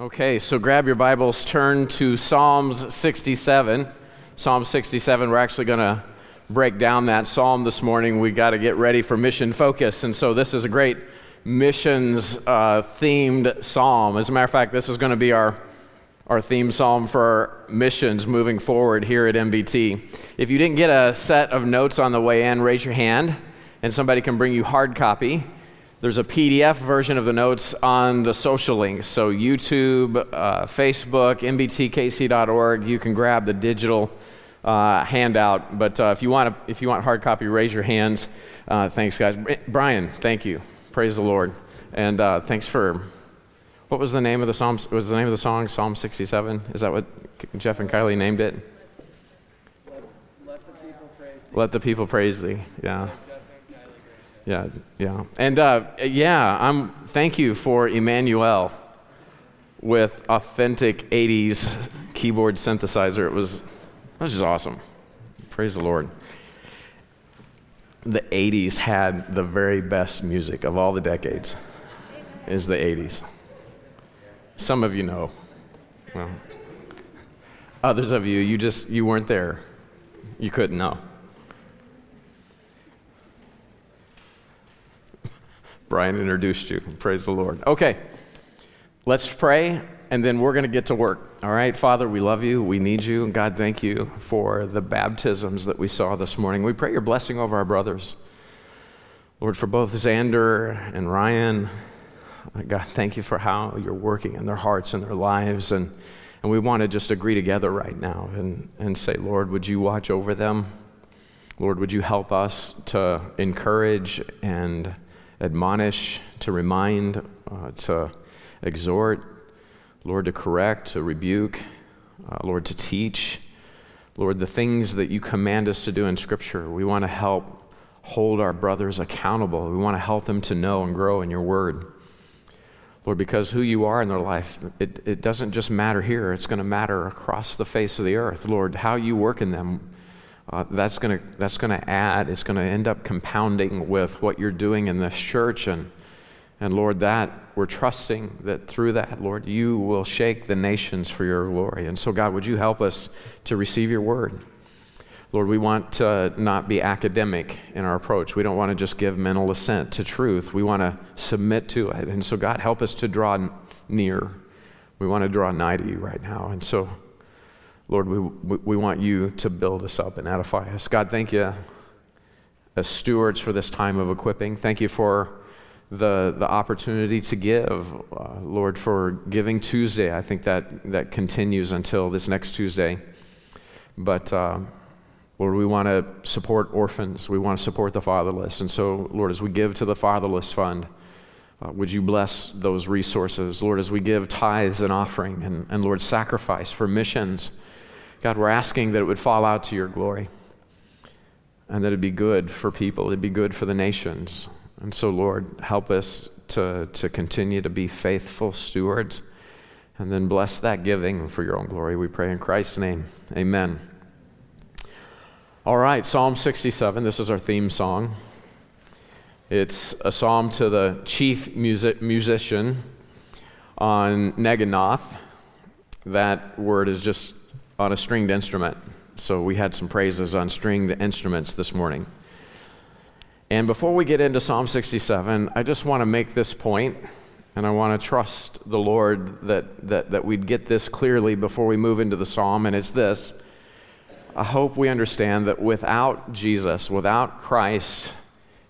Okay, so grab your Bibles, turn to Psalms 67. Psalm 67, we're actually going to break down that psalm this morning. We got to get ready for mission focus. And so this is a great missions uh, themed psalm. As a matter of fact, this is going to be our, our theme psalm for missions moving forward here at MBT. If you didn't get a set of notes on the way in, raise your hand, and somebody can bring you hard copy. There's a PDF version of the notes on the social links. So, YouTube, uh, Facebook, mbtkc.org, you can grab the digital uh, handout. But uh, if, you want a, if you want hard copy, raise your hands. Uh, thanks, guys. Brian, thank you. Praise the Lord. And uh, thanks for. What was the name of the psalm? Was the name of the song Psalm 67? Is that what Jeff and Kylie named it? Let, let the people praise thee. Let the people praise thee. Yeah. Yeah, yeah. And uh, yeah, I'm, thank you for Emmanuel with authentic 80s keyboard synthesizer. It was, it was just awesome. Praise the Lord. The 80s had the very best music of all the decades, is the 80s. Some of you know. Well, others of you, you just, you weren't there. You couldn't know. Brian introduced you. Praise the Lord. Okay, let's pray, and then we're going to get to work. All right, Father, we love you. We need you. And God, thank you for the baptisms that we saw this morning. We pray your blessing over our brothers. Lord, for both Xander and Ryan, God, thank you for how you're working in their hearts and their lives. And, and we want to just agree together right now and, and say, Lord, would you watch over them? Lord, would you help us to encourage and admonish, to remind, uh, to exhort, Lord, to correct, to rebuke, uh, Lord, to teach. Lord, the things that you command us to do in Scripture, we want to help hold our brothers accountable. We want to help them to know and grow in your word. Lord, because who you are in their life, it, it doesn't just matter here, it's going to matter across the face of the earth. Lord, how you work in them uh, that's going to that's going to add it's going to end up compounding with what you're doing in this church. And and lord that we're trusting that through that lord you will shake the nations for your glory. And so god would you help us to receive your word? Lord we want to not be academic in our approach. We don't want to just give mental assent to truth. We want to submit to it. And so god help us to draw near. We want to draw nigh to you right now. And so Lord, we, we want you to build us up and edify us. God, thank you as stewards for this time of equipping. Thank you for the, the opportunity to give. Uh, Lord, for Giving Tuesday. I think that, that continues until this next Tuesday. But, uh, Lord, we want to support orphans. We want to support the fatherless. And so, Lord, as we give to the fatherless fund, uh, would you bless those resources? Lord, as we give tithes and offering and, and Lord, sacrifice for missions. God, we're asking that it would fall out to your glory and that it'd be good for people, it'd be good for the nations. And so, Lord, help us to, to continue to be faithful stewards and then bless that giving for your own glory. We pray in Christ's name. Amen. All right, Psalm 67. This is our theme song. It's a psalm to the chief music, musician on Neginoth. That word is just on a stringed instrument. So we had some praises on stringed instruments this morning. And before we get into Psalm 67, I just want to make this point, and I want to trust the Lord that, that, that we'd get this clearly before we move into the psalm, and it's this. I hope we understand that without Jesus, without Christ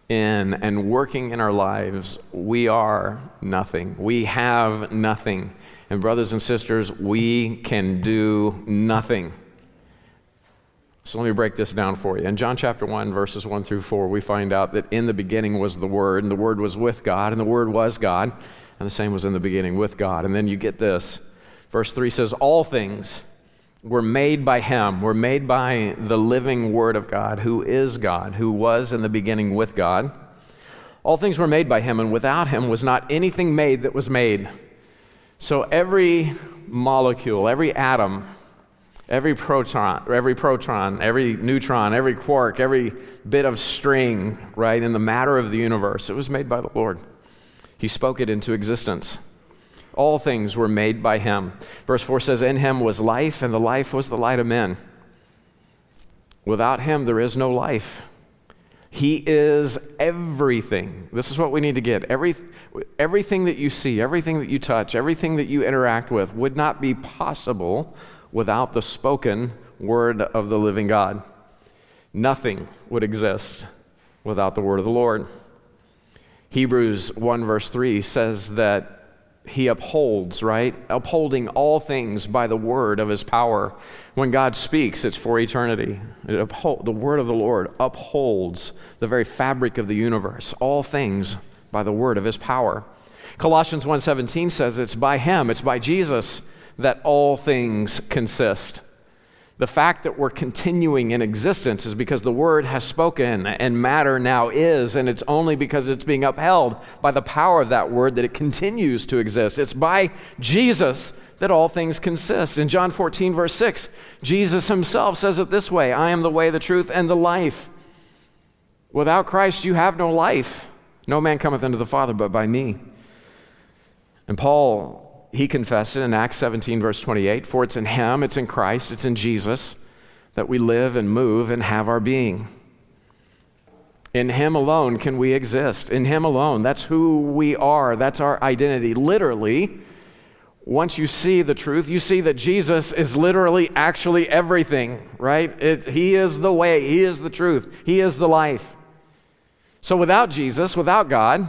in and working in our lives, we are nothing. We have nothing. And, brothers and sisters, we can do nothing. So, let me break this down for you. In John chapter 1, verses 1 through 4, we find out that in the beginning was the Word, and the Word was with God, and the Word was God, and the same was in the beginning with God. And then you get this. Verse 3 says, All things were made by Him, were made by the living Word of God, who is God, who was in the beginning with God. All things were made by Him, and without Him was not anything made that was made. So every molecule, every atom, every proton, every proton, every neutron, every quark, every bit of string, right, in the matter of the universe, it was made by the Lord. He spoke it into existence. All things were made by him. Verse 4 says, In him was life, and the life was the light of men. Without him, there is no life. He is everything. This is what we need to get. Every, everything that you see, everything that you touch, everything that you interact with would not be possible without the spoken word of the living God. Nothing would exist without the word of the Lord. Hebrews 1, verse 3 says that he upholds, right? Upholding all things by the word of his power. When God speaks, it's for eternity. It uphold, the word of the Lord upholds the very fabric of the universe, all things by the word of his power. Colossians 1:17 says it's by him, it's by Jesus that all things consist. The fact that we're continuing in existence is because the Word has spoken and matter now is, and it's only because it's being upheld by the power of that Word that it continues to exist. It's by Jesus that all things consist. In John 14, verse 6, Jesus Himself says it this way I am the way, the truth, and the life. Without Christ, you have no life. No man cometh unto the Father but by me. And Paul he confessed it in Acts 17, verse 28 For it's in Him, it's in Christ, it's in Jesus that we live and move and have our being. In Him alone can we exist. In Him alone. That's who we are. That's our identity. Literally, once you see the truth, you see that Jesus is literally actually everything, right? It, he is the way, He is the truth, He is the life. So without Jesus, without God,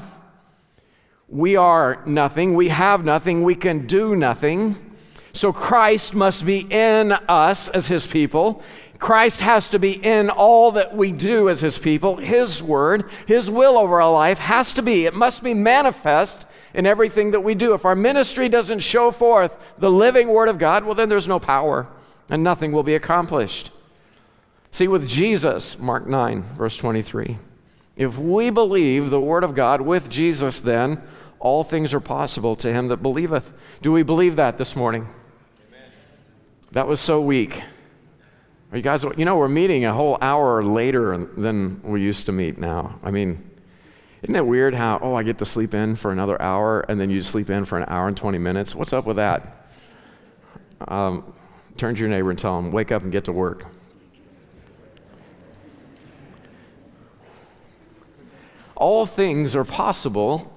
we are nothing, we have nothing, we can do nothing. So Christ must be in us as his people. Christ has to be in all that we do as his people. His word, his will over our life has to be, it must be manifest in everything that we do. If our ministry doesn't show forth the living word of God, well, then there's no power and nothing will be accomplished. See, with Jesus, Mark 9, verse 23, if we believe the word of God with Jesus, then all things are possible to him that believeth. Do we believe that this morning? Amen. That was so weak. Are you guys, you know, we're meeting a whole hour later than we used to meet now. I mean, isn't it weird how, oh, I get to sleep in for another hour and then you sleep in for an hour and 20 minutes? What's up with that? Um, turn to your neighbor and tell him, wake up and get to work. All things are possible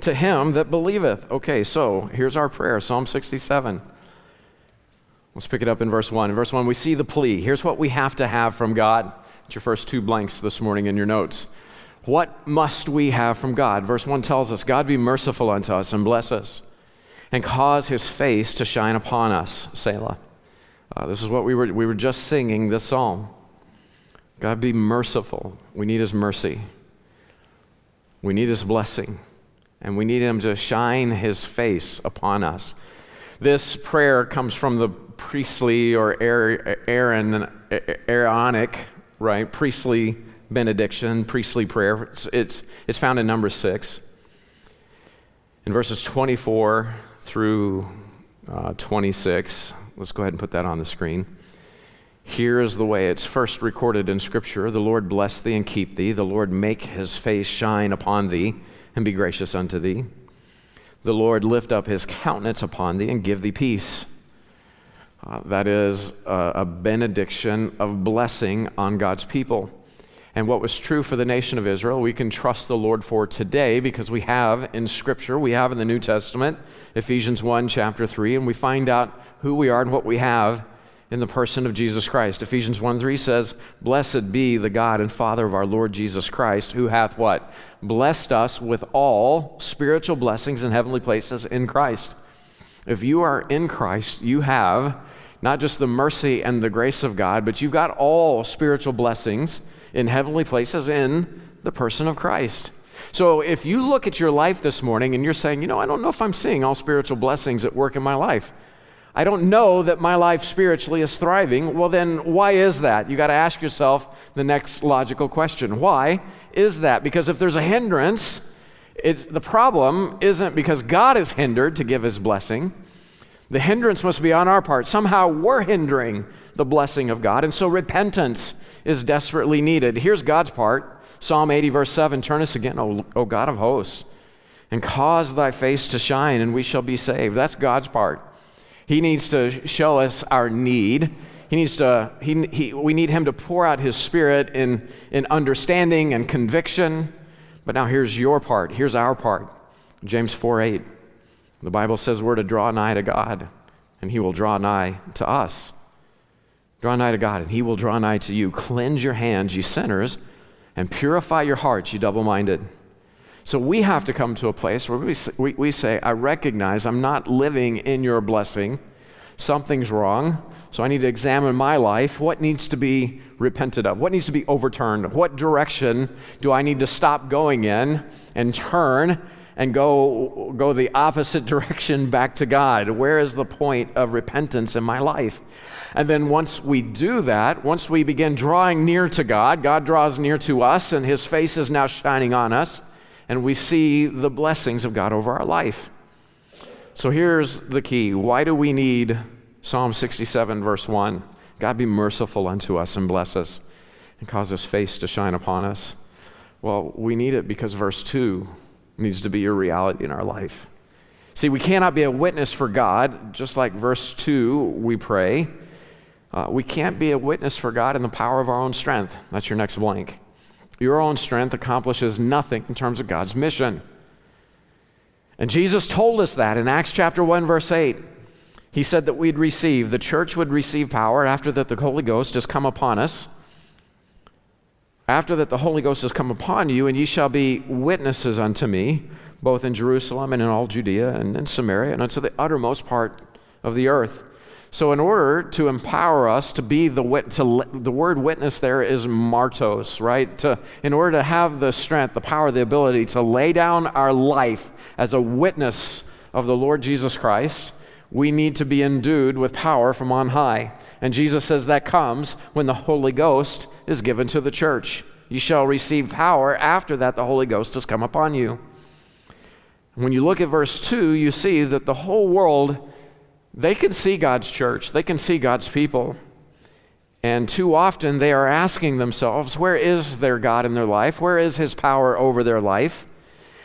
to him that believeth. Okay, so here's our prayer Psalm 67. Let's pick it up in verse 1. In verse 1, we see the plea. Here's what we have to have from God. It's your first two blanks this morning in your notes. What must we have from God? Verse 1 tells us God be merciful unto us and bless us, and cause his face to shine upon us. Selah. Uh, this is what we were, we were just singing this psalm. God be merciful. We need his mercy, we need his blessing and we need Him to shine His face upon us. This prayer comes from the priestly or Aaron, Aaronic, right? Priestly benediction, priestly prayer. It's, it's, it's found in number six. In verses 24 through uh, 26, let's go ahead and put that on the screen. Here is the way it's first recorded in Scripture The Lord bless thee and keep thee, the Lord make his face shine upon thee and be gracious unto thee. The Lord lift up his countenance upon thee and give thee peace. Uh, that is a, a benediction of blessing on God's people. And what was true for the nation of Israel, we can trust the Lord for today because we have in Scripture, we have in the New Testament, Ephesians 1, chapter 3, and we find out who we are and what we have in the person of Jesus Christ. Ephesians 1 3 says, Blessed be the God and Father of our Lord Jesus Christ, who hath what? Blessed us with all spiritual blessings in heavenly places in Christ. If you are in Christ, you have not just the mercy and the grace of God, but you've got all spiritual blessings in heavenly places in the person of Christ. So if you look at your life this morning and you're saying, you know, I don't know if I'm seeing all spiritual blessings at work in my life. I don't know that my life spiritually is thriving. Well, then why is that? You got to ask yourself the next logical question. Why is that? Because if there's a hindrance, the problem isn't because God is hindered to give his blessing. The hindrance must be on our part. Somehow we're hindering the blessing of God, and so repentance is desperately needed. Here's God's part Psalm 80, verse 7 Turn us again, O, o God of hosts and cause thy face to shine, and we shall be saved. That's God's part. He needs to show us our need. He needs to, he, he, we need him to pour out his spirit in, in understanding and conviction. But now here's your part. Here's our part. James 4 8. The Bible says we're to draw nigh to God, and he will draw nigh to us. Draw nigh to God, and he will draw nigh to you. Cleanse your hands, you sinners, and purify your hearts, you double minded. So we have to come to a place where we, we, say, I recognize I'm not living in your blessing. Something's wrong. So I need to examine my life. What needs to be repented of? What needs to be overturned? What direction do I need to stop going in and turn and go, go the opposite direction back to God? Where is the point of repentance in my life? And then once we do that, once we begin drawing near to God, God draws near to us and his face is now shining on us and we see the blessings of God over our life. So here's the key why do we need Psalm 67, verse 1? God be merciful unto us and bless us and cause his face to shine upon us. Well, we need it because verse 2 needs to be a reality in our life. See, we cannot be a witness for God, just like verse 2 we pray. Uh, we can't be a witness for God in the power of our own strength. That's your next blank. Your own strength accomplishes nothing in terms of God's mission. And Jesus told us that in Acts chapter 1, verse 8. He said that we'd receive, the church would receive power after that the Holy Ghost has come upon us. After that the Holy Ghost has come upon you, and ye shall be witnesses unto me, both in Jerusalem and in all Judea and in Samaria and unto the uttermost part of the earth. So, in order to empower us to be the wit, to, the word witness there is martos, right? To, in order to have the strength, the power, the ability to lay down our life as a witness of the Lord Jesus Christ, we need to be endued with power from on high. And Jesus says that comes when the Holy Ghost is given to the church. You shall receive power after that the Holy Ghost has come upon you. When you look at verse 2, you see that the whole world they can see God's church, they can see God's people. And too often they are asking themselves, where is their God in their life? Where is his power over their life?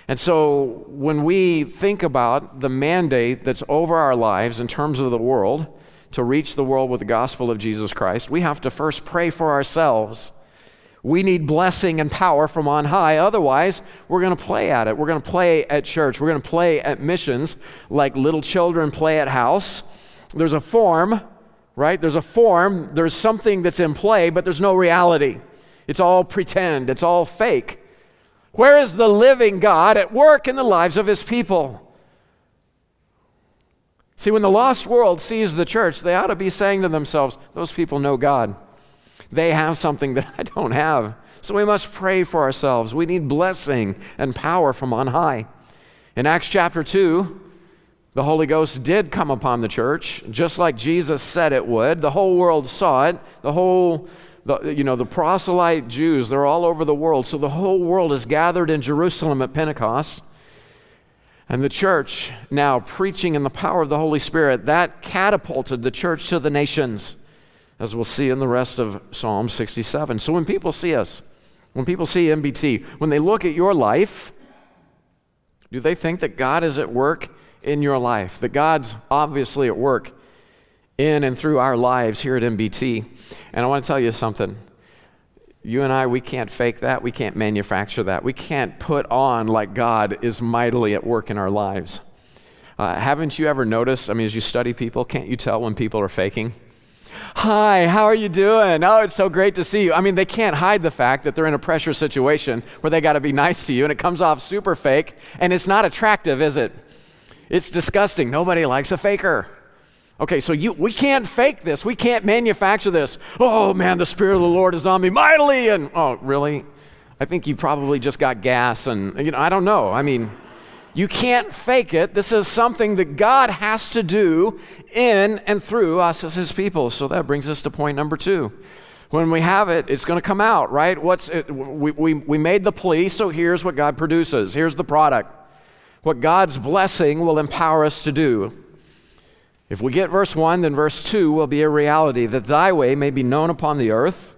And so when we think about the mandate that's over our lives in terms of the world, to reach the world with the gospel of Jesus Christ, we have to first pray for ourselves we need blessing and power from on high. Otherwise, we're going to play at it. We're going to play at church. We're going to play at missions like little children play at house. There's a form, right? There's a form. There's something that's in play, but there's no reality. It's all pretend, it's all fake. Where is the living God at work in the lives of his people? See, when the lost world sees the church, they ought to be saying to themselves, Those people know God. They have something that I don't have. So we must pray for ourselves. We need blessing and power from on high. In Acts chapter 2, the Holy Ghost did come upon the church, just like Jesus said it would. The whole world saw it. The whole, the, you know, the proselyte Jews, they're all over the world. So the whole world is gathered in Jerusalem at Pentecost. And the church now preaching in the power of the Holy Spirit, that catapulted the church to the nations as we'll see in the rest of Psalm 67. So when people see us, when people see MBT, when they look at your life, do they think that God is at work in your life? That God's obviously at work in and through our lives here at MBT? And I want to tell you something. You and I, we can't fake that. We can't manufacture that. We can't put on like God is mightily at work in our lives. Uh, haven't you ever noticed? I mean, as you study people, can't you tell when people are faking? Hi, how are you doing? Oh, it's so great to see you. I mean, they can't hide the fact that they're in a pressure situation where they got to be nice to you and it comes off super fake and it's not attractive, is it? It's disgusting. Nobody likes a faker. Okay, so you, we can't fake this. We can't manufacture this. Oh man, the Spirit of the Lord is on me mightily. And oh, really? I think you probably just got gas and, you know, I don't know. I mean, you can't fake it. This is something that God has to do in and through us as His people. So that brings us to point number two. When we have it, it's going to come out, right? What's it, we, we, we made the plea, so here's what God produces. Here's the product. What God's blessing will empower us to do. If we get verse 1, then verse 2 will be a reality that thy way may be known upon the earth,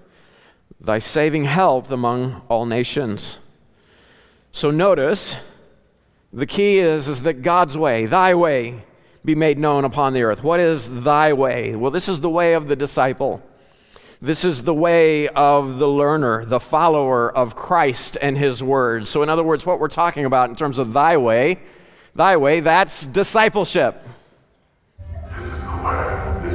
thy saving health among all nations. So notice The key is, is that God's way, thy way, be made known upon the earth. What is thy way? Well, this is the way of the disciple. This is the way of the learner, the follower of Christ and his word. So, in other words, what we're talking about in terms of thy way, thy way, that's discipleship. This is the way. This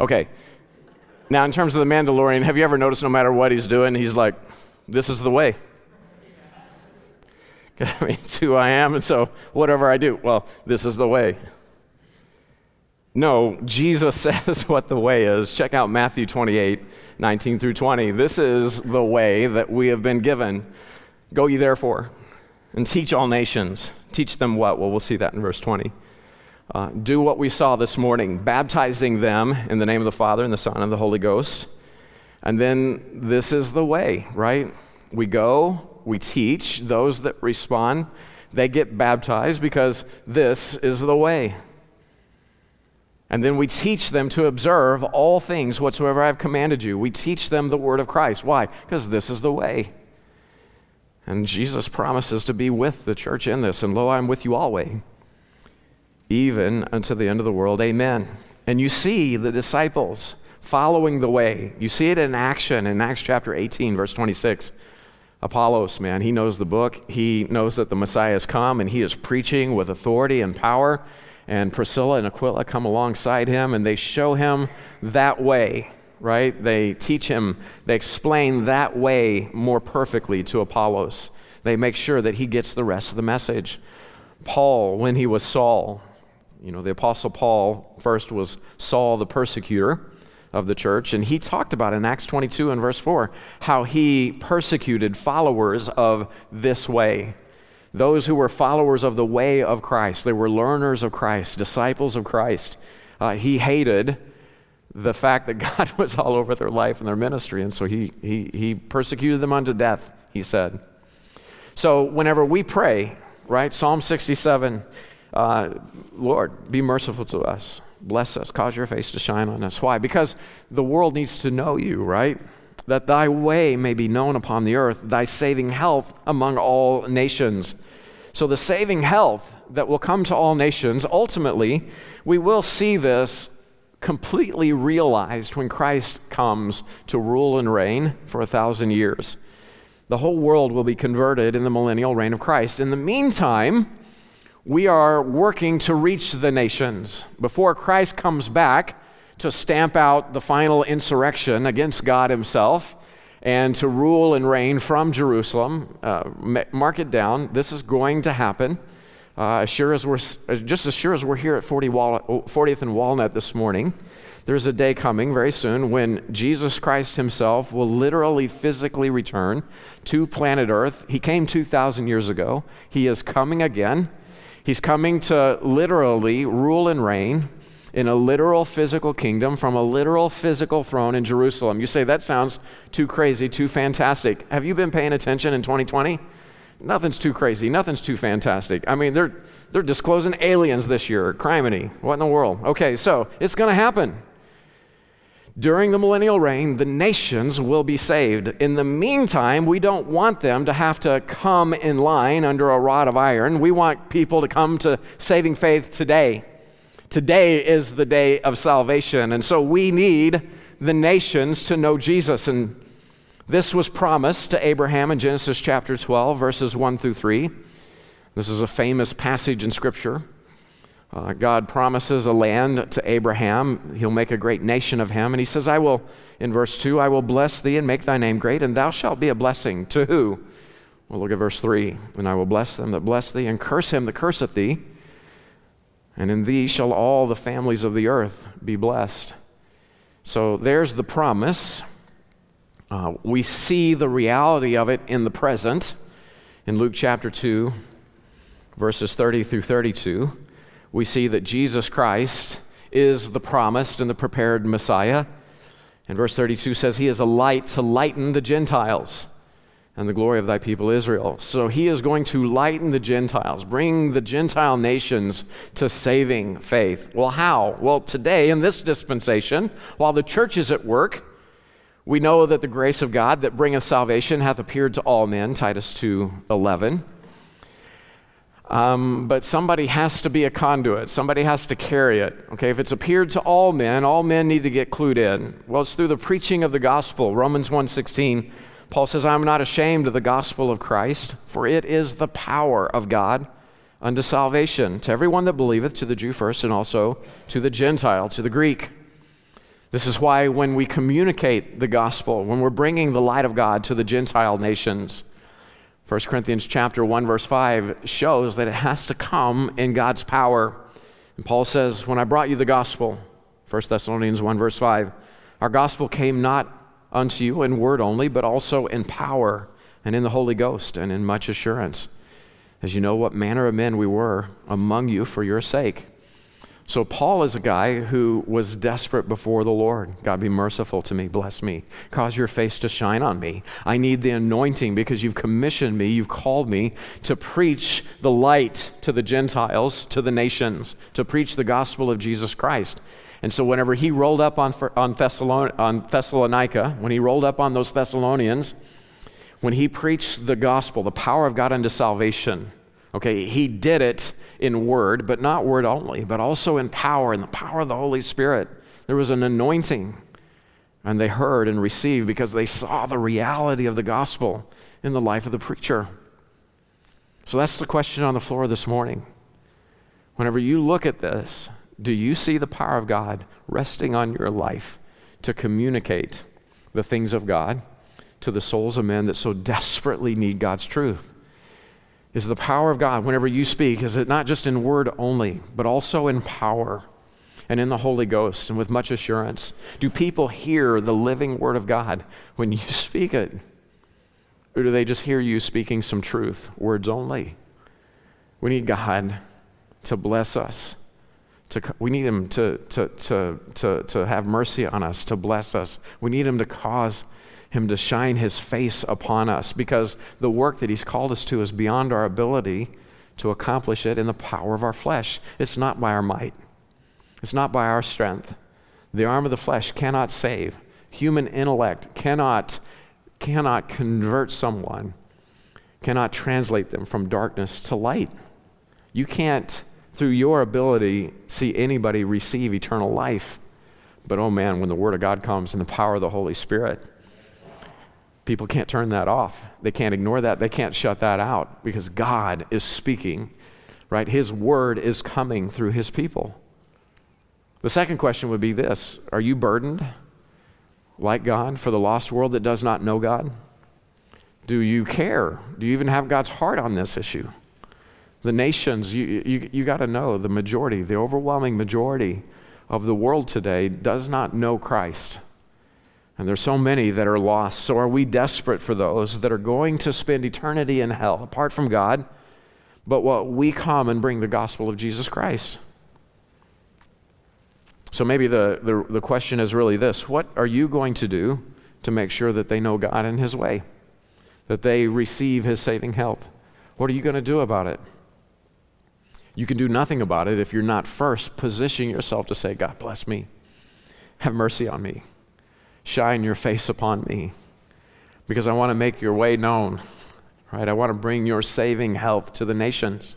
Okay. Now, in terms of the Mandalorian, have you ever noticed no matter what he's doing, he's like, this is the way? I mean, it's who I am, and so whatever I do, well, this is the way. No, Jesus says what the way is. Check out Matthew 28 19 through 20. This is the way that we have been given. Go ye therefore and teach all nations. Teach them what? Well, we'll see that in verse 20. Uh, do what we saw this morning, baptizing them in the name of the Father and the Son and the Holy Ghost. And then this is the way, right? We go, we teach those that respond, they get baptized because this is the way. And then we teach them to observe all things whatsoever I have commanded you. We teach them the word of Christ. Why? Because this is the way. And Jesus promises to be with the church in this. And lo, I'm with you always even unto the end of the world. Amen. And you see the disciples following the way. You see it in action in Acts chapter 18, verse 26. Apollos, man, he knows the book. He knows that the Messiah has come and he is preaching with authority and power. And Priscilla and Aquila come alongside him and they show him that way, right? They teach him, they explain that way more perfectly to Apollos. They make sure that he gets the rest of the message. Paul, when he was Saul, you know, the Apostle Paul first was Saul the persecutor of the church, and he talked about in Acts 22 and verse 4 how he persecuted followers of this way. Those who were followers of the way of Christ, they were learners of Christ, disciples of Christ. Uh, he hated the fact that God was all over their life and their ministry, and so he, he, he persecuted them unto death, he said. So, whenever we pray, right, Psalm 67 uh, Lord, be merciful to us. Bless us. Cause your face to shine on us. Why? Because the world needs to know you, right? That thy way may be known upon the earth, thy saving health among all nations. So, the saving health that will come to all nations, ultimately, we will see this completely realized when Christ comes to rule and reign for a thousand years. The whole world will be converted in the millennial reign of Christ. In the meantime, we are working to reach the nations before Christ comes back to stamp out the final insurrection against God Himself and to rule and reign from Jerusalem. Uh, mark it down. This is going to happen. Uh, as sure as we're, just as sure as we're here at 40 Wal- 40th and Walnut this morning, there's a day coming very soon when Jesus Christ Himself will literally, physically return to planet Earth. He came 2,000 years ago. He is coming again. He's coming to literally rule and reign in a literal physical kingdom from a literal physical throne in Jerusalem. You say, that sounds too crazy, too fantastic. Have you been paying attention in 2020? Nothing's too crazy, nothing's too fantastic. I mean, they're, they're disclosing aliens this year. Criminy. What in the world? Okay, so it's going to happen. During the millennial reign, the nations will be saved. In the meantime, we don't want them to have to come in line under a rod of iron. We want people to come to saving faith today. Today is the day of salvation. And so we need the nations to know Jesus. And this was promised to Abraham in Genesis chapter 12, verses 1 through 3. This is a famous passage in Scripture. Uh, God promises a land to Abraham. He'll make a great nation of him. And he says, I will, in verse 2, I will bless thee and make thy name great, and thou shalt be a blessing. To who? Well, look at verse 3. And I will bless them that bless thee, and curse him that curseth thee. And in thee shall all the families of the earth be blessed. So there's the promise. Uh, we see the reality of it in the present in Luke chapter 2, verses 30 through 32 we see that Jesus Christ is the promised and the prepared Messiah. And verse 32 says, He is a light to lighten the Gentiles. and the glory of thy people Israel. So he is going to lighten the Gentiles, bring the Gentile nations to saving faith. Well, how? Well, today in this dispensation, while the church is at work, we know that the grace of God that bringeth salvation hath appeared to all men, Titus 2 11. Um, but somebody has to be a conduit. Somebody has to carry it. Okay, if it's appeared to all men, all men need to get clued in. Well, it's through the preaching of the gospel. Romans 1:16 Paul says, I am not ashamed of the gospel of Christ, for it is the power of God unto salvation to everyone that believeth, to the Jew first, and also to the Gentile, to the Greek. This is why when we communicate the gospel, when we're bringing the light of God to the Gentile nations, 1 Corinthians chapter 1 verse 5 shows that it has to come in God's power. And Paul says, "When I brought you the gospel, 1 Thessalonians 1 verse 5, our gospel came not unto you in word only, but also in power and in the Holy Ghost and in much assurance, as you know what manner of men we were among you for your sake. So, Paul is a guy who was desperate before the Lord. God, be merciful to me, bless me, cause your face to shine on me. I need the anointing because you've commissioned me, you've called me to preach the light to the Gentiles, to the nations, to preach the gospel of Jesus Christ. And so, whenever he rolled up on, on, Thessalon, on Thessalonica, when he rolled up on those Thessalonians, when he preached the gospel, the power of God unto salvation, okay, he did it in word, but not word only, but also in power, in the power of the Holy Spirit. There was an anointing, and they heard and received because they saw the reality of the gospel in the life of the preacher. So that's the question on the floor this morning. Whenever you look at this, do you see the power of God resting on your life to communicate the things of God to the souls of men that so desperately need God's truth? Is the power of God, whenever you speak, is it not just in word only, but also in power and in the Holy Ghost and with much assurance? Do people hear the living word of God when you speak it? Or do they just hear you speaking some truth, words only? We need God to bless us to, we need Him to, to, to, to, to have mercy on us, to bless us. We need Him to cause Him to shine His face upon us because the work that He's called us to is beyond our ability to accomplish it in the power of our flesh. It's not by our might, it's not by our strength. The arm of the flesh cannot save, human intellect cannot, cannot convert someone, cannot translate them from darkness to light. You can't through your ability, see anybody receive eternal life. But oh man, when the Word of God comes in the power of the Holy Spirit, people can't turn that off. They can't ignore that. They can't shut that out because God is speaking, right? His Word is coming through His people. The second question would be this Are you burdened like God for the lost world that does not know God? Do you care? Do you even have God's heart on this issue? The nations, you, you, you got to know the majority, the overwhelming majority of the world today does not know Christ. And there's so many that are lost. So are we desperate for those that are going to spend eternity in hell apart from God? But what we come and bring the gospel of Jesus Christ. So maybe the, the, the question is really this What are you going to do to make sure that they know God in His way? That they receive His saving help? What are you going to do about it? You can do nothing about it if you're not first positioning yourself to say, God, bless me. Have mercy on me. Shine your face upon me. Because I want to make your way known, right? I want to bring your saving health to the nations.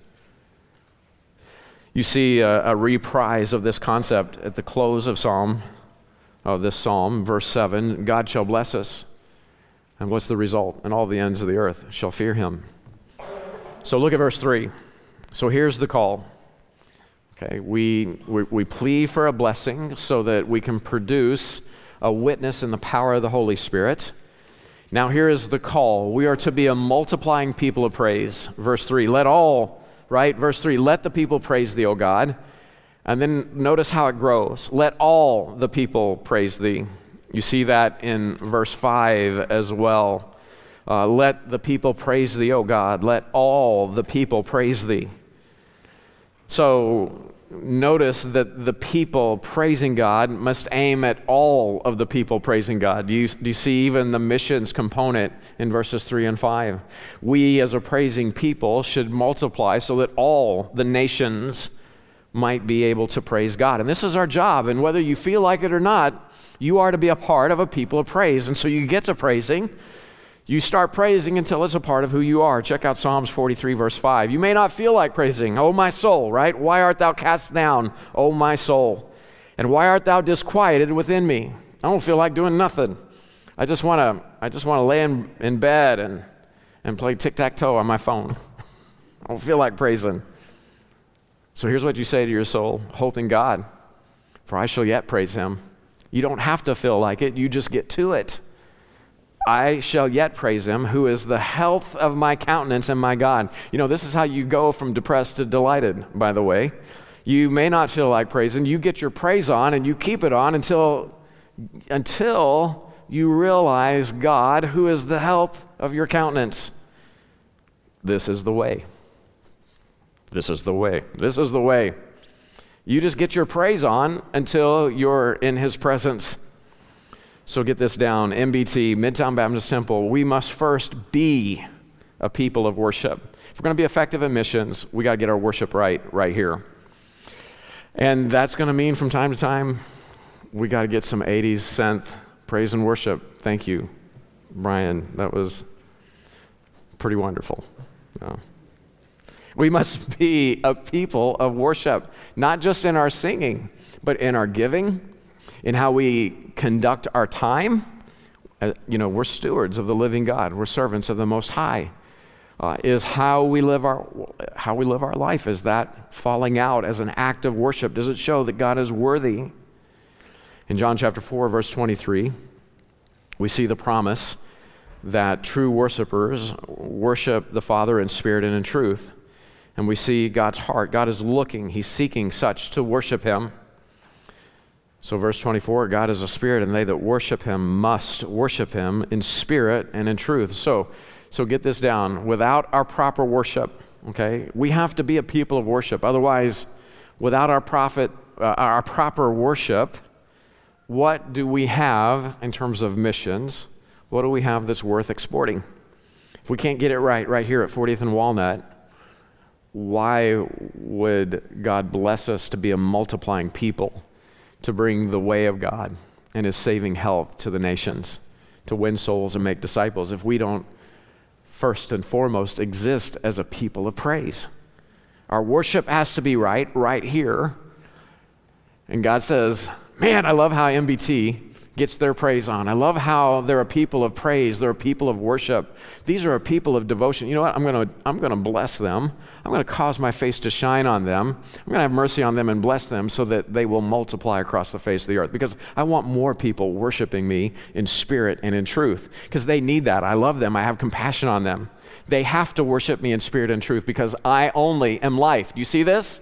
You see a, a reprise of this concept at the close of Psalm, of this Psalm, verse 7 God shall bless us. And what's the result? And all the ends of the earth shall fear him. So look at verse 3. So here's the call. Okay, we, we, we plea for a blessing so that we can produce a witness in the power of the Holy Spirit. Now, here is the call. We are to be a multiplying people of praise. Verse 3 let all, right? Verse 3 let the people praise thee, O God. And then notice how it grows. Let all the people praise thee. You see that in verse 5 as well. Uh, let the people praise thee, O God. Let all the people praise thee. So notice that the people praising God must aim at all of the people praising God. Do you, do you see even the missions component in verses 3 and 5? We, as a praising people, should multiply so that all the nations might be able to praise God. And this is our job. And whether you feel like it or not, you are to be a part of a people of praise. And so you get to praising you start praising until it's a part of who you are. Check out Psalms 43, verse 5. You may not feel like praising, O my soul, right? Why art thou cast down, O my soul? And why art thou disquieted within me? I don't feel like doing nothing. I just want to I just want to lay in, in bed and, and play tic tac toe on my phone. I don't feel like praising. So here's what you say to your soul Hope in God, for I shall yet praise him. You don't have to feel like it, you just get to it. I shall yet praise him, who is the health of my countenance and my God. You know, this is how you go from depressed to delighted, by the way. You may not feel like praising. You get your praise on and you keep it on until, until you realize God, who is the health of your countenance. This is the way. This is the way. This is the way. You just get your praise on until you're in his presence. So get this down MBT, Midtown Baptist Temple, we must first be a people of worship. If we're going to be effective in missions, we got to get our worship right right here. And that's going to mean from time to time, we got to get some 80s synth praise and worship. Thank you, Brian. That was pretty wonderful. We must be a people of worship, not just in our singing, but in our giving, in how we conduct our time. Uh, you know, we're stewards of the living God. We're servants of the Most High. Uh, is how we live our how we live our life. Is that falling out as an act of worship? Does it show that God is worthy? In John chapter four, verse twenty-three, we see the promise that true worshipers worship the Father in spirit and in truth. And we see God's heart. God is looking, He's seeking such to worship Him. So, verse 24 God is a spirit, and they that worship him must worship him in spirit and in truth. So, so get this down. Without our proper worship, okay, we have to be a people of worship. Otherwise, without our prophet, uh, our proper worship, what do we have in terms of missions? What do we have that's worth exporting? If we can't get it right, right here at 40th and Walnut, why would God bless us to be a multiplying people? To bring the way of God and his saving health to the nations, to win souls and make disciples, if we don't first and foremost exist as a people of praise. Our worship has to be right, right here. And God says, Man, I love how MBT gets their praise on. I love how they're a people of praise, they're a people of worship. These are a people of devotion. You know what? I'm going to I'm going to bless them. I'm going to cause my face to shine on them. I'm going to have mercy on them and bless them so that they will multiply across the face of the earth because I want more people worshiping me in spirit and in truth because they need that. I love them. I have compassion on them. They have to worship me in spirit and truth because I only am life. Do you see this?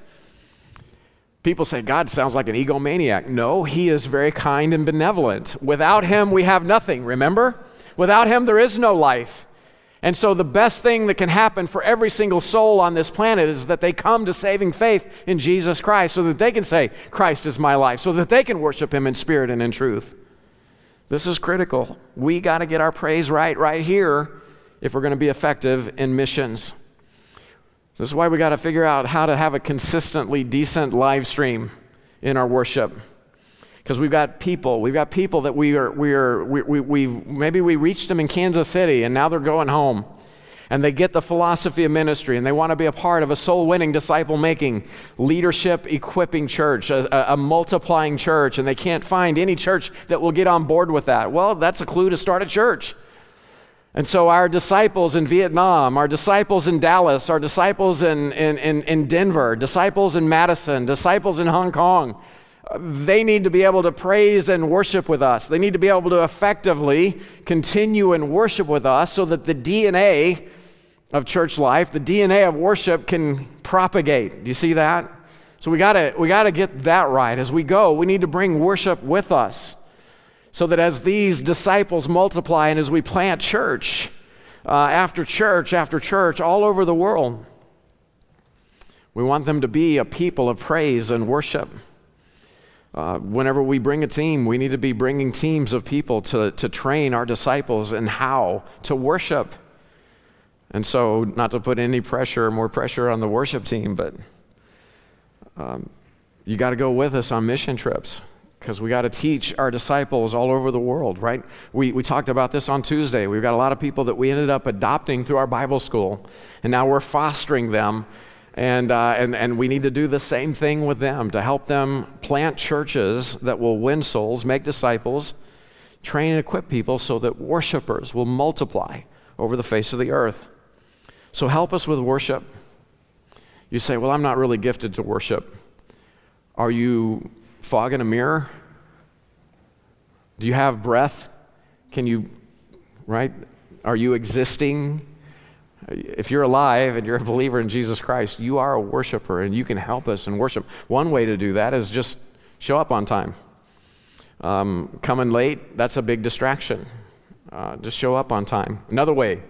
People say God sounds like an egomaniac. No, he is very kind and benevolent. Without him, we have nothing, remember? Without him, there is no life. And so, the best thing that can happen for every single soul on this planet is that they come to saving faith in Jesus Christ so that they can say, Christ is my life, so that they can worship him in spirit and in truth. This is critical. We got to get our praise right, right here, if we're going to be effective in missions. This is why we got to figure out how to have a consistently decent live stream in our worship. Because we've got people, we've got people that we are, we are, we, we, we, maybe we reached them in Kansas City and now they're going home. And they get the philosophy of ministry and they want to be a part of a soul winning, disciple making, leadership equipping church, a, a, multiplying church, and they can't find any church that will get on board with that. Well, that's a clue to start a church. And so, our disciples in Vietnam, our disciples in Dallas, our disciples in, in, in, in, Denver, disciples in Madison, disciples in Hong Kong, they need to be able to praise and worship with us. They need to be able to effectively continue and worship with us so that the DNA of church life, the DNA of worship can propagate. Do you see that? So, we got to we got to get that right. As we go, we need to bring worship with us so that as these disciples multiply and as we plant church uh, after church after church all over the world, We want them to be a people of praise and worship. Uh, whenever we bring a team, we need to be bringing teams of people to, to train our disciples in how to worship. And so, not to put any pressure, more pressure on the worship team, but um, you got to go with us on mission trips because we got to teach our disciples all over the world, right? We, we talked about this on Tuesday. We've got a lot of people that we ended up adopting through our Bible school, and now we're fostering them and, uh, and, and we need to do the same thing with them to help them plant churches that will win souls, make disciples, train and equip people so that worshipers will multiply over the face of the earth. So help us with worship. You say, Well, I'm not really gifted to worship. Are you fogging a mirror? Do you have breath? Can you, right? Are you existing? If you're alive and you're a believer in Jesus Christ, you are a worshiper and you can help us in worship. One way to do that is just show up on time. Um, coming late, that's a big distraction. Uh, just show up on time. Another way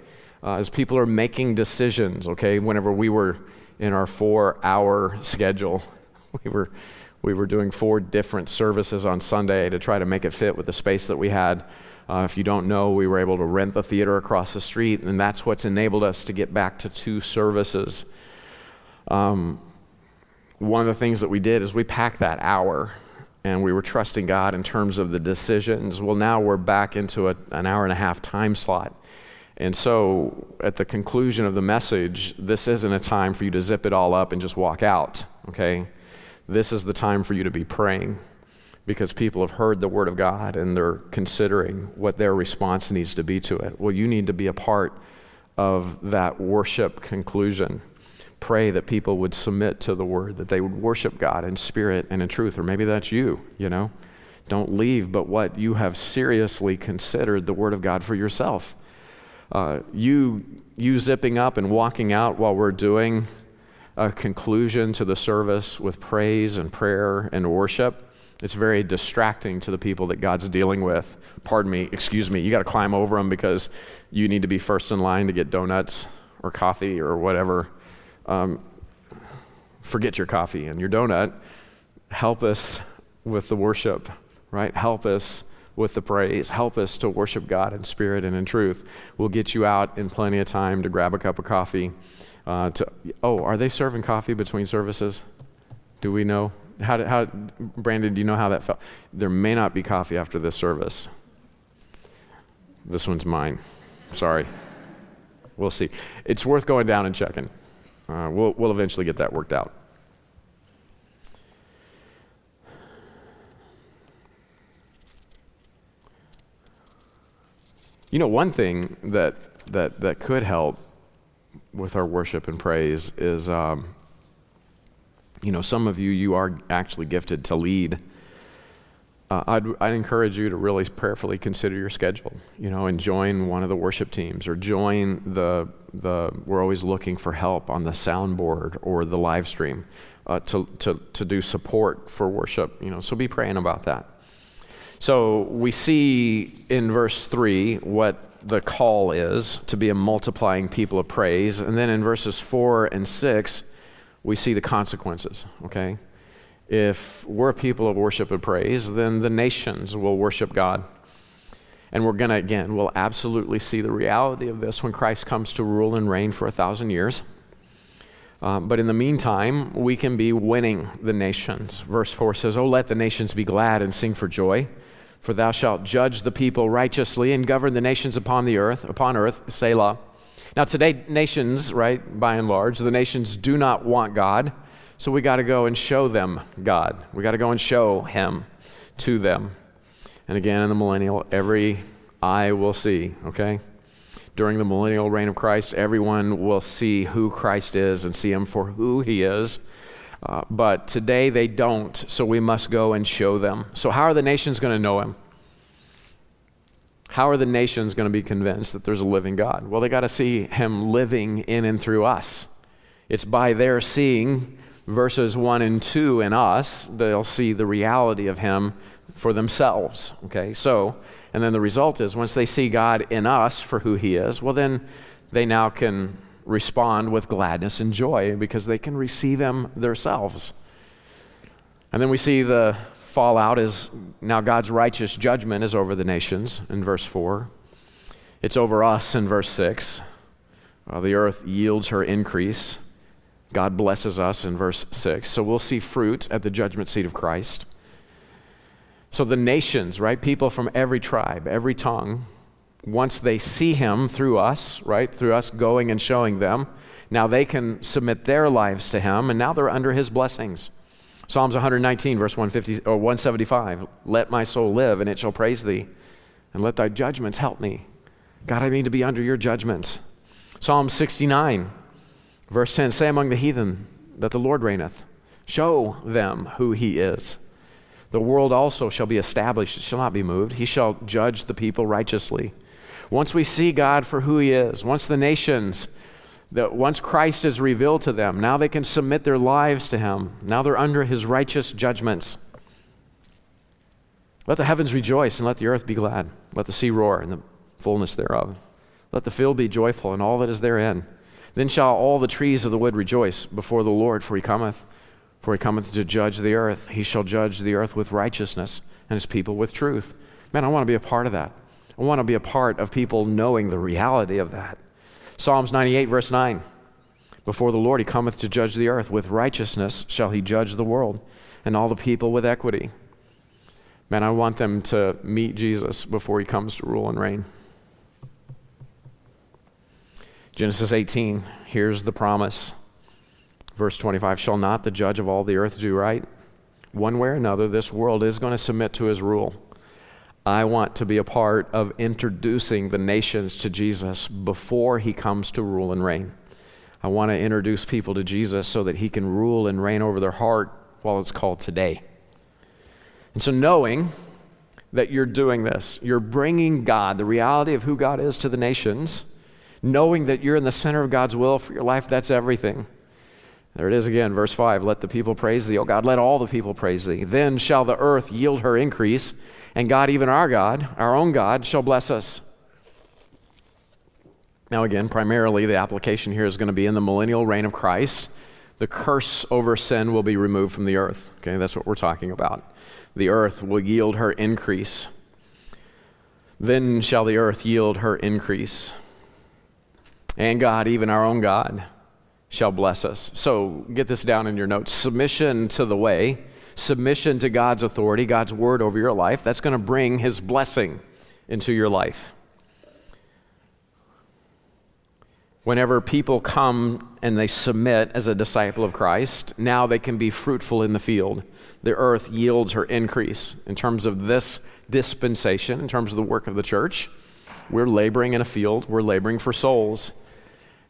uh, is people are making decisions, okay? Whenever we were in our four hour schedule, we were, we were doing four different services on Sunday to try to make it fit with the space that we had. Uh, if you don't know, we were able to rent the theater across the street, and that's what's enabled us to get back to two services. Um, one of the things that we did is we packed that hour and we were trusting God in terms of the decisions. Well, now we're back into a, an hour and a half time slot. And so, at the conclusion of the message, this isn't a time for you to zip it all up and just walk out, okay? This is the time for you to be praying because people have heard the Word of God and they're considering what their response needs to be to it. Well, you need to be a part of that worship conclusion. Pray that people would submit to the Word, that they would worship God in spirit and in truth. Or maybe that's you, you know. Don't leave but what you have seriously considered the Word of God for yourself. Uh, you, you zipping up and walking out while we're doing a conclusion to the service with praise and prayer and worship it's very distracting to the people that God's dealing with. Pardon me, excuse me, you got to climb over them because you need to be first in line to get donuts or coffee or whatever. Um, forget your coffee and your donut. Help us with the worship, right? Help us with the praise. Help us to worship God in spirit and in truth. We'll get you out in plenty of time to grab a cup of coffee. Uh, to, oh, are they serving coffee between services? Do we know? How, did, how, Brandon, do you know how that felt? There may not be coffee after this service. This one's mine. Sorry. We'll see. It's worth going down and checking. Uh, we'll, we'll eventually get that worked out. You know, one thing that, that, that could help with our worship and praise is um, you know, some of you, you are actually gifted to lead. Uh, I'd, I'd encourage you to really prayerfully consider your schedule, you know, and join one of the worship teams or join the, the we're always looking for help on the soundboard or the live stream uh, to, to, to do support for worship, you know, so be praying about that. So we see in verse 3 what the call is to be a multiplying people of praise. And then in verses 4 and 6, we see the consequences, okay? If we're a people of worship and praise, then the nations will worship God. And we're going to, again, we'll absolutely see the reality of this when Christ comes to rule and reign for a thousand years. Um, but in the meantime, we can be winning the nations. Verse 4 says, Oh, let the nations be glad and sing for joy, for thou shalt judge the people righteously and govern the nations upon the earth, upon earth, Selah. Now, today, nations, right, by and large, the nations do not want God. So we got to go and show them God. We got to go and show Him to them. And again, in the millennial, every eye will see, okay? During the millennial reign of Christ, everyone will see who Christ is and see Him for who He is. Uh, but today they don't, so we must go and show them. So, how are the nations going to know Him? How are the nations going to be convinced that there's a living God? Well, they got to see Him living in and through us. It's by their seeing verses 1 and 2 in us, they'll see the reality of Him for themselves. Okay, so, and then the result is once they see God in us for who He is, well, then they now can respond with gladness and joy because they can receive Him themselves. And then we see the fallout is now God's righteous judgment is over the nations in verse 4. It's over us in verse 6. While the earth yields her increase, God blesses us in verse 6. So we'll see fruit at the judgment seat of Christ. So the nations, right? People from every tribe, every tongue, once they see him through us, right? Through us going and showing them, now they can submit their lives to him, and now they're under his blessings. Psalms 119, verse 150, or 175 Let my soul live, and it shall praise thee, and let thy judgments help me. God, I need to be under your judgments. Psalm 69, verse 10 Say among the heathen that the Lord reigneth, show them who he is. The world also shall be established, it shall not be moved. He shall judge the people righteously. Once we see God for who he is, once the nations that once Christ is revealed to them, now they can submit their lives to Him. Now they're under His righteous judgments. Let the heavens rejoice and let the earth be glad. Let the sea roar and the fullness thereof. Let the field be joyful and all that is therein. Then shall all the trees of the wood rejoice before the Lord, for He cometh. For He cometh to judge the earth. He shall judge the earth with righteousness and His people with truth. Man, I want to be a part of that. I want to be a part of people knowing the reality of that. Psalms 98, verse 9. Before the Lord he cometh to judge the earth. With righteousness shall he judge the world, and all the people with equity. Man, I want them to meet Jesus before he comes to rule and reign. Genesis 18, here's the promise. Verse 25 Shall not the judge of all the earth do right? One way or another, this world is going to submit to his rule. I want to be a part of introducing the nations to Jesus before he comes to rule and reign. I want to introduce people to Jesus so that he can rule and reign over their heart while it's called today. And so, knowing that you're doing this, you're bringing God, the reality of who God is, to the nations, knowing that you're in the center of God's will for your life, that's everything. There it is again, verse 5 Let the people praise thee, O God, let all the people praise thee. Then shall the earth yield her increase, and God, even our God, our own God, shall bless us. Now, again, primarily the application here is going to be in the millennial reign of Christ. The curse over sin will be removed from the earth. Okay, that's what we're talking about. The earth will yield her increase. Then shall the earth yield her increase. And God, even our own God, shall bless us. So get this down in your notes submission to the way, submission to God's authority, God's word over your life, that's going to bring his blessing into your life. Whenever people come and they submit as a disciple of Christ, now they can be fruitful in the field. The earth yields her increase. In terms of this dispensation, in terms of the work of the church, we're laboring in a field, we're laboring for souls.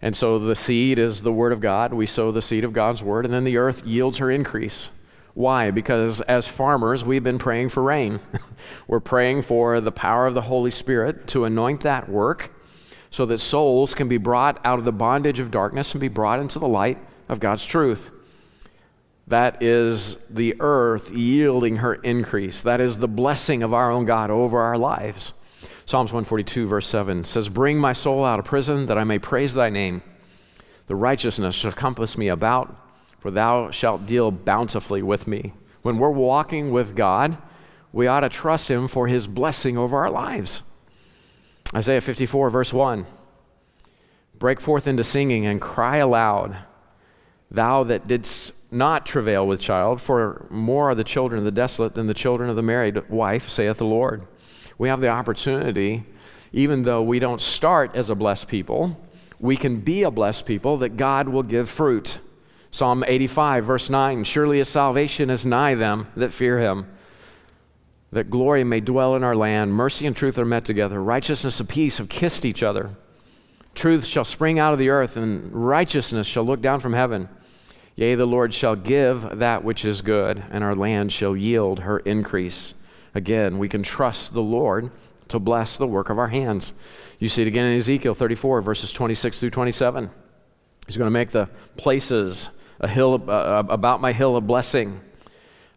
And so the seed is the Word of God. We sow the seed of God's Word, and then the earth yields her increase. Why? Because as farmers, we've been praying for rain. We're praying for the power of the Holy Spirit to anoint that work so that souls can be brought out of the bondage of darkness and be brought into the light of God's truth. That is the earth yielding her increase. That is the blessing of our own God over our lives. Psalms 142, verse 7 says, Bring my soul out of prison that I may praise thy name. The righteousness shall compass me about, for thou shalt deal bountifully with me. When we're walking with God, we ought to trust him for his blessing over our lives. Isaiah 54, verse 1 Break forth into singing and cry aloud, thou that didst not travail with child, for more are the children of the desolate than the children of the married wife, saith the Lord we have the opportunity, even though we don't start as a blessed people, we can be a blessed people that God will give fruit. Psalm 85, verse 9 Surely his salvation is nigh them that fear him, that glory may dwell in our land. Mercy and truth are met together, righteousness and peace have kissed each other. Truth shall spring out of the earth, and righteousness shall look down from heaven. Yea, the Lord shall give that which is good, and our land shall yield her increase. Again, we can trust the Lord to bless the work of our hands. You see it again in Ezekiel 34, verses 26 through 27. He's going to make the places a hill uh, uh, about my hill of blessing.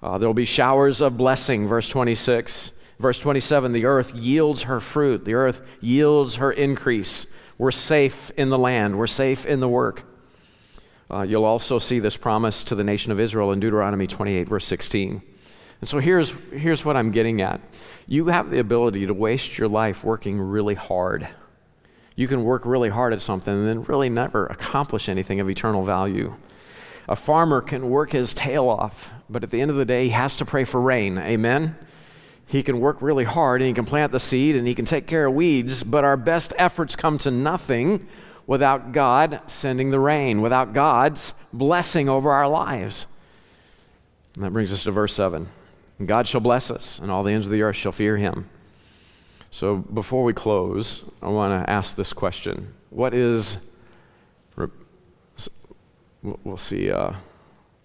Uh, there will be showers of blessing, verse 26. Verse 27 the earth yields her fruit, the earth yields her increase. We're safe in the land, we're safe in the work. Uh, you'll also see this promise to the nation of Israel in Deuteronomy 28, verse 16. And so here's, here's what I'm getting at you have the ability to waste your life working really hard. You can work really hard at something and then really never accomplish anything of eternal value. A farmer can work his tail off, but at the end of the day, he has to pray for rain. Amen? He can work really hard and he can plant the seed and he can take care of weeds, but our best efforts come to nothing without God sending the rain, without God's blessing over our lives. And that brings us to verse 7. God shall bless us, and all the ends of the earth shall fear him. So before we close, I want to ask this question What is. We'll see, uh,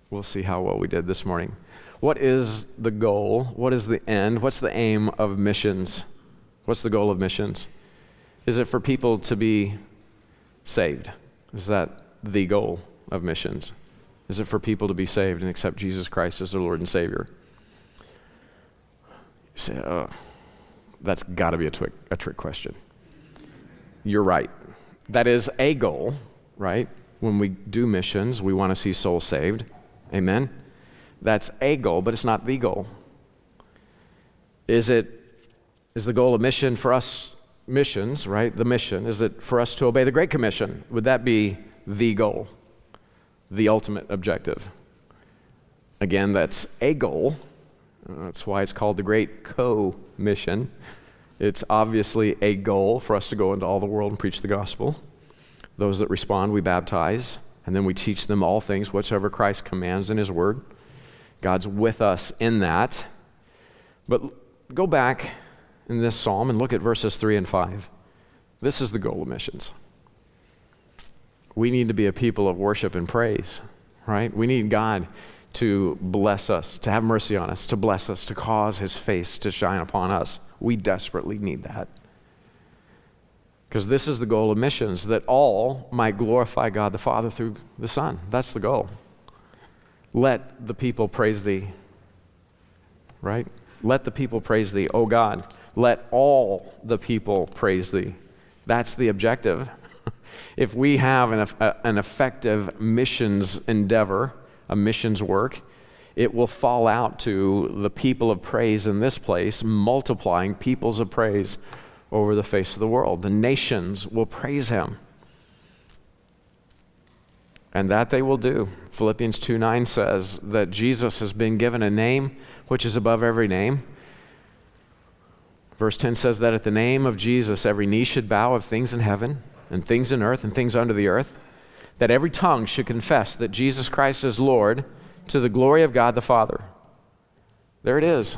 we'll see how well we did this morning. What is the goal? What is the end? What's the aim of missions? What's the goal of missions? Is it for people to be saved? Is that the goal of missions? Is it for people to be saved and accept Jesus Christ as their Lord and Savior? You say, oh, that's got to be a, twi- a trick question. You're right. That is a goal, right? When we do missions, we want to see souls saved. Amen? That's a goal, but it's not the goal. Is it is the goal of mission for us missions, right? The mission is it for us to obey the great commission? Would that be the goal? The ultimate objective? Again, that's a goal. That's why it's called the Great Co Mission. It's obviously a goal for us to go into all the world and preach the gospel. Those that respond, we baptize, and then we teach them all things whatsoever Christ commands in His Word. God's with us in that. But go back in this psalm and look at verses 3 and 5. This is the goal of missions. We need to be a people of worship and praise, right? We need God to bless us, to have mercy on us, to bless us, to cause his face to shine upon us. We desperately need that. Because this is the goal of missions, that all might glorify God the Father through the Son. That's the goal. Let the people praise thee. Right? Let the people praise thee, O God. Let all the people praise thee. That's the objective. if we have an, an effective missions endeavor, a missions work, it will fall out to the people of praise in this place, multiplying peoples of praise over the face of the world. The nations will praise him. And that they will do. Philippians 2 9 says that Jesus has been given a name which is above every name. Verse 10 says that at the name of Jesus, every knee should bow of things in heaven and things in earth and things under the earth, that every tongue should confess that Jesus Christ is Lord to the glory of God the Father. There it is.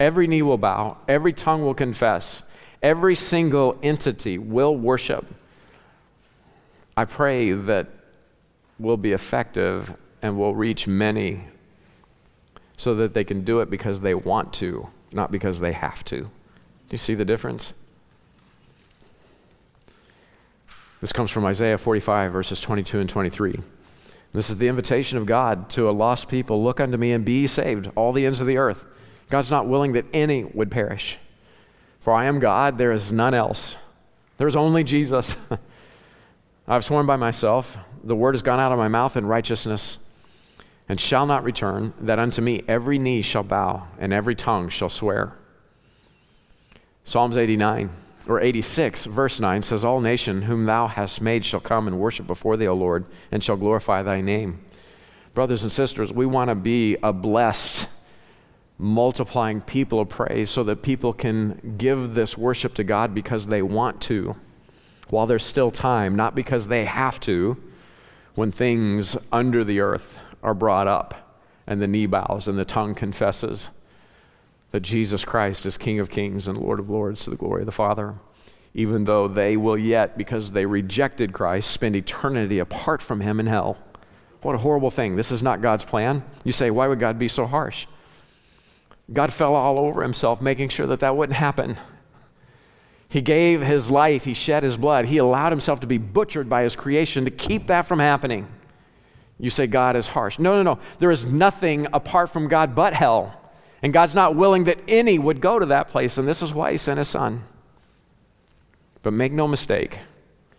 Every knee will bow, every tongue will confess, every single entity will worship. I pray that we'll be effective and we'll reach many so that they can do it because they want to, not because they have to. Do you see the difference? This comes from Isaiah 45, verses 22 and 23. This is the invitation of God to a lost people look unto me and be saved, all the ends of the earth. God's not willing that any would perish. For I am God, there is none else. There is only Jesus. I've sworn by myself, the word has gone out of my mouth in righteousness, and shall not return, that unto me every knee shall bow, and every tongue shall swear. Psalms 89 or 86, verse 9 says, All nation whom thou hast made shall come and worship before thee, O Lord, and shall glorify thy name. Brothers and sisters, we want to be a blessed, multiplying people of praise so that people can give this worship to God because they want to while there's still time, not because they have to, when things under the earth are brought up and the knee bows and the tongue confesses that Jesus Christ is King of kings and Lord of lords to the glory of the Father, even though they will yet, because they rejected Christ, spend eternity apart from Him in hell. What a horrible thing. This is not God's plan. You say, why would God be so harsh? God fell all over Himself making sure that that wouldn't happen. He gave His life, He shed His blood, He allowed Himself to be butchered by His creation to keep that from happening. You say God is harsh. No, no, no. There is nothing apart from God but hell. And God's not willing that any would go to that place, and this is why He sent His Son. But make no mistake,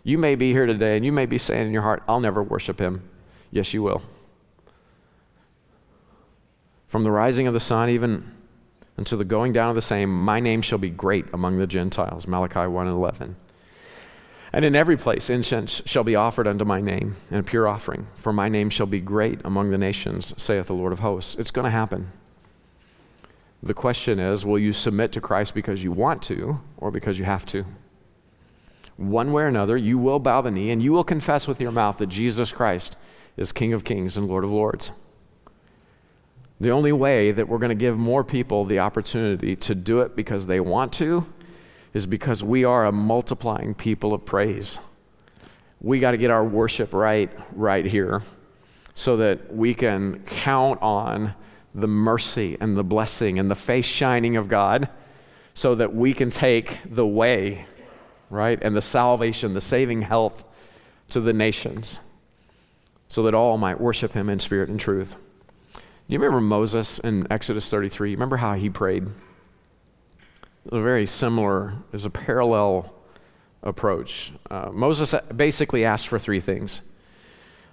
You may be here today and you may be saying in your heart, I'll never worship him. Yes, you will. From the rising of the sun even until the going down of the same, my name shall be great among the Gentiles. Malachi 1 and 11. And in every place incense shall be offered unto my name, and a pure offering, for my name shall be great among the nations, saith the Lord of hosts. It's going to happen. The question is will you submit to Christ because you want to, or because you have to? One way or another, you will bow the knee and you will confess with your mouth that Jesus Christ is King of kings and Lord of lords. The only way that we're going to give more people the opportunity to do it because they want to is because we are a multiplying people of praise. We got to get our worship right right here so that we can count on the mercy and the blessing and the face shining of God so that we can take the way, right, and the salvation, the saving health to the nations so that all might worship him in spirit and truth. You remember Moses in Exodus 33? Remember how he prayed? a very similar, is a parallel approach. Uh, Moses basically asked for three things.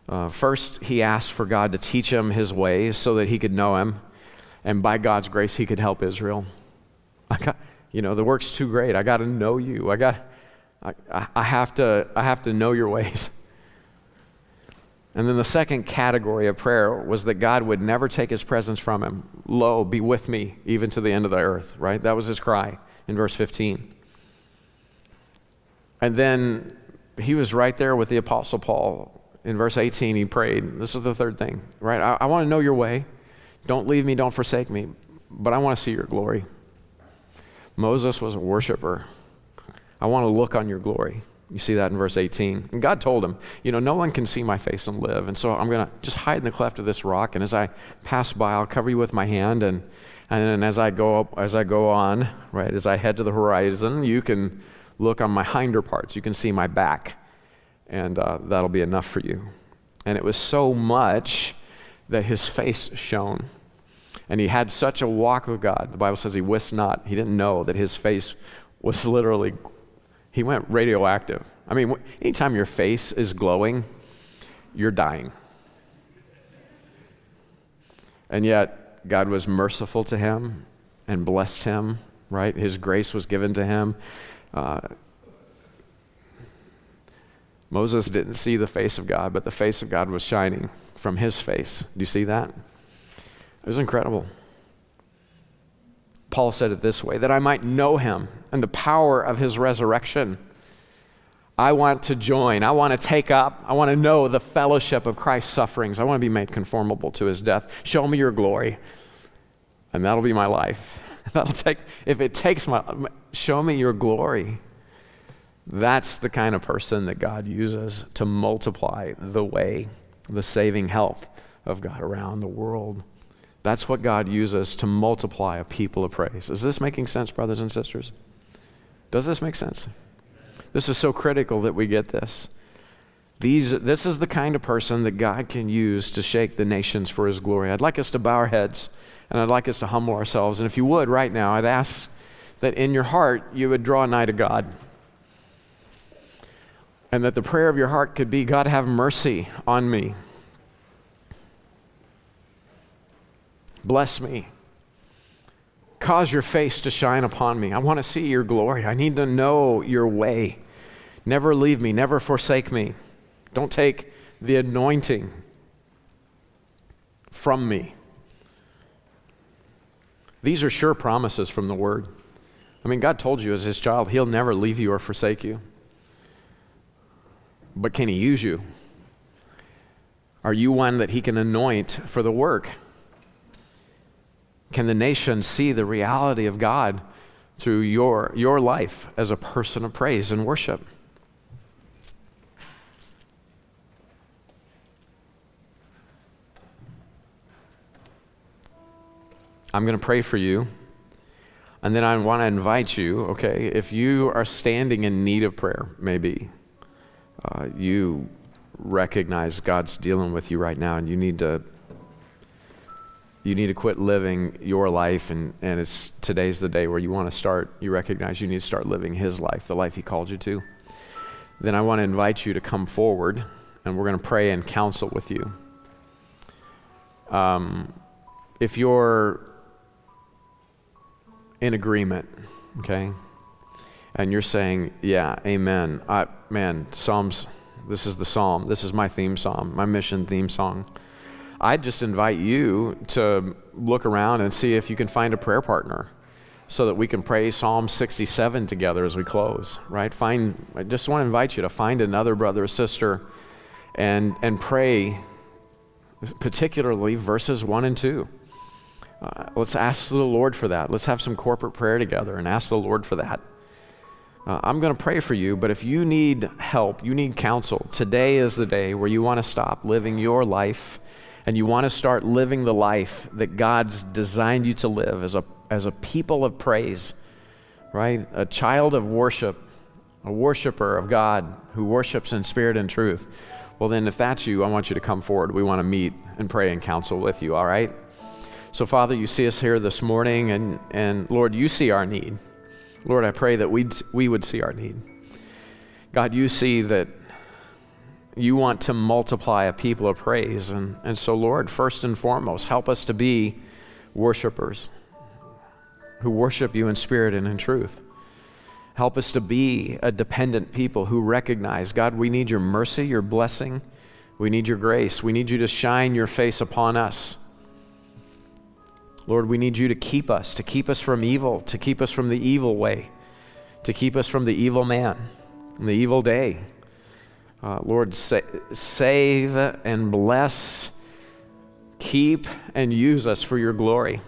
Uh, first, he asked for God to teach him his ways so that he could know him, and by God's grace, he could help Israel. I got, you know, the work's too great. I got to know you. I got, I, I have to, I have to know your ways. And then the second category of prayer was that God would never take his presence from him. Lo, be with me even to the end of the earth, right? That was his cry in verse 15. And then he was right there with the Apostle Paul. In verse 18, he prayed. This is the third thing, right? I, I want to know your way. Don't leave me, don't forsake me, but I want to see your glory. Moses was a worshiper. I want to look on your glory. You see that in verse 18. And God told him, You know, no one can see my face and live. And so I'm going to just hide in the cleft of this rock. And as I pass by, I'll cover you with my hand. And, and then as I go up, as I go on, right, as I head to the horizon, you can look on my hinder parts. You can see my back. And uh, that'll be enough for you. And it was so much that his face shone. And he had such a walk with God. The Bible says he wist not, he didn't know that his face was literally he went radioactive. I mean, anytime your face is glowing, you're dying. And yet, God was merciful to him and blessed him, right? His grace was given to him. Uh, Moses didn't see the face of God, but the face of God was shining from his face. Do you see that? It was incredible. Paul said it this way that I might know him and the power of his resurrection. I want to join. I want to take up. I want to know the fellowship of Christ's sufferings. I want to be made conformable to his death. Show me your glory. And that'll be my life. That'll take, if it takes my, show me your glory. That's the kind of person that God uses to multiply the way, the saving health of God around the world. That's what God uses to multiply a people of praise. Is this making sense, brothers and sisters? Does this make sense? This is so critical that we get this. These, this is the kind of person that God can use to shake the nations for his glory. I'd like us to bow our heads and I'd like us to humble ourselves. And if you would, right now, I'd ask that in your heart you would draw nigh to God. And that the prayer of your heart could be God, have mercy on me. Bless me. Cause your face to shine upon me. I want to see your glory. I need to know your way. Never leave me, never forsake me. Don't take the anointing from me. These are sure promises from the Word. I mean, God told you as His child, He'll never leave you or forsake you. But can He use you? Are you one that He can anoint for the work? Can the nation see the reality of God through your, your life as a person of praise and worship? I'm going to pray for you. And then I want to invite you, okay, if you are standing in need of prayer, maybe uh, you recognize God's dealing with you right now and you need to you need to quit living your life and, and it's today's the day where you want to start you recognize you need to start living his life the life he called you to then I want to invite you to come forward and we're going to pray and counsel with you. Um, if you're in agreement, okay, and you're saying, Yeah, amen, I, man, Psalms, this is the psalm, this is my theme song, my mission theme song. I just invite you to look around and see if you can find a prayer partner so that we can pray Psalm 67 together as we close, right? Find, I just want to invite you to find another brother or sister and, and pray, particularly verses 1 and 2. Uh, let's ask the Lord for that. Let's have some corporate prayer together and ask the Lord for that. Uh, I'm going to pray for you, but if you need help, you need counsel, today is the day where you want to stop living your life and you want to start living the life that God's designed you to live as a, as a people of praise, right? A child of worship, a worshiper of God who worships in spirit and truth. Well, then, if that's you, I want you to come forward. We want to meet and pray and counsel with you, all right? So, Father, you see us here this morning, and, and Lord, you see our need. Lord, I pray that we'd, we would see our need. God, you see that you want to multiply a people of praise. And, and so, Lord, first and foremost, help us to be worshipers who worship you in spirit and in truth. Help us to be a dependent people who recognize, God, we need your mercy, your blessing. We need your grace. We need you to shine your face upon us. Lord, we need you to keep us, to keep us from evil, to keep us from the evil way, to keep us from the evil man and the evil day. Uh, Lord, sa- save and bless, keep and use us for your glory.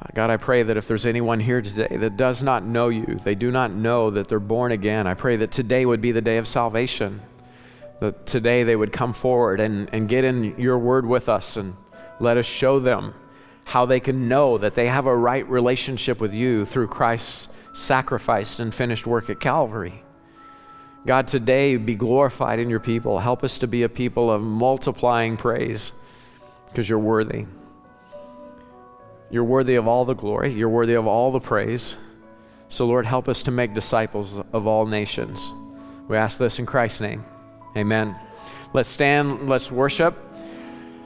Uh, God, I pray that if there's anyone here today that does not know you, they do not know that they're born again, I pray that today would be the day of salvation. That today they would come forward and, and get in your word with us and let us show them how they can know that they have a right relationship with you through Christ's sacrificed and finished work at Calvary. God, today be glorified in your people. Help us to be a people of multiplying praise because you're worthy. You're worthy of all the glory, you're worthy of all the praise. So, Lord, help us to make disciples of all nations. We ask this in Christ's name. Amen. Let's stand, let's worship.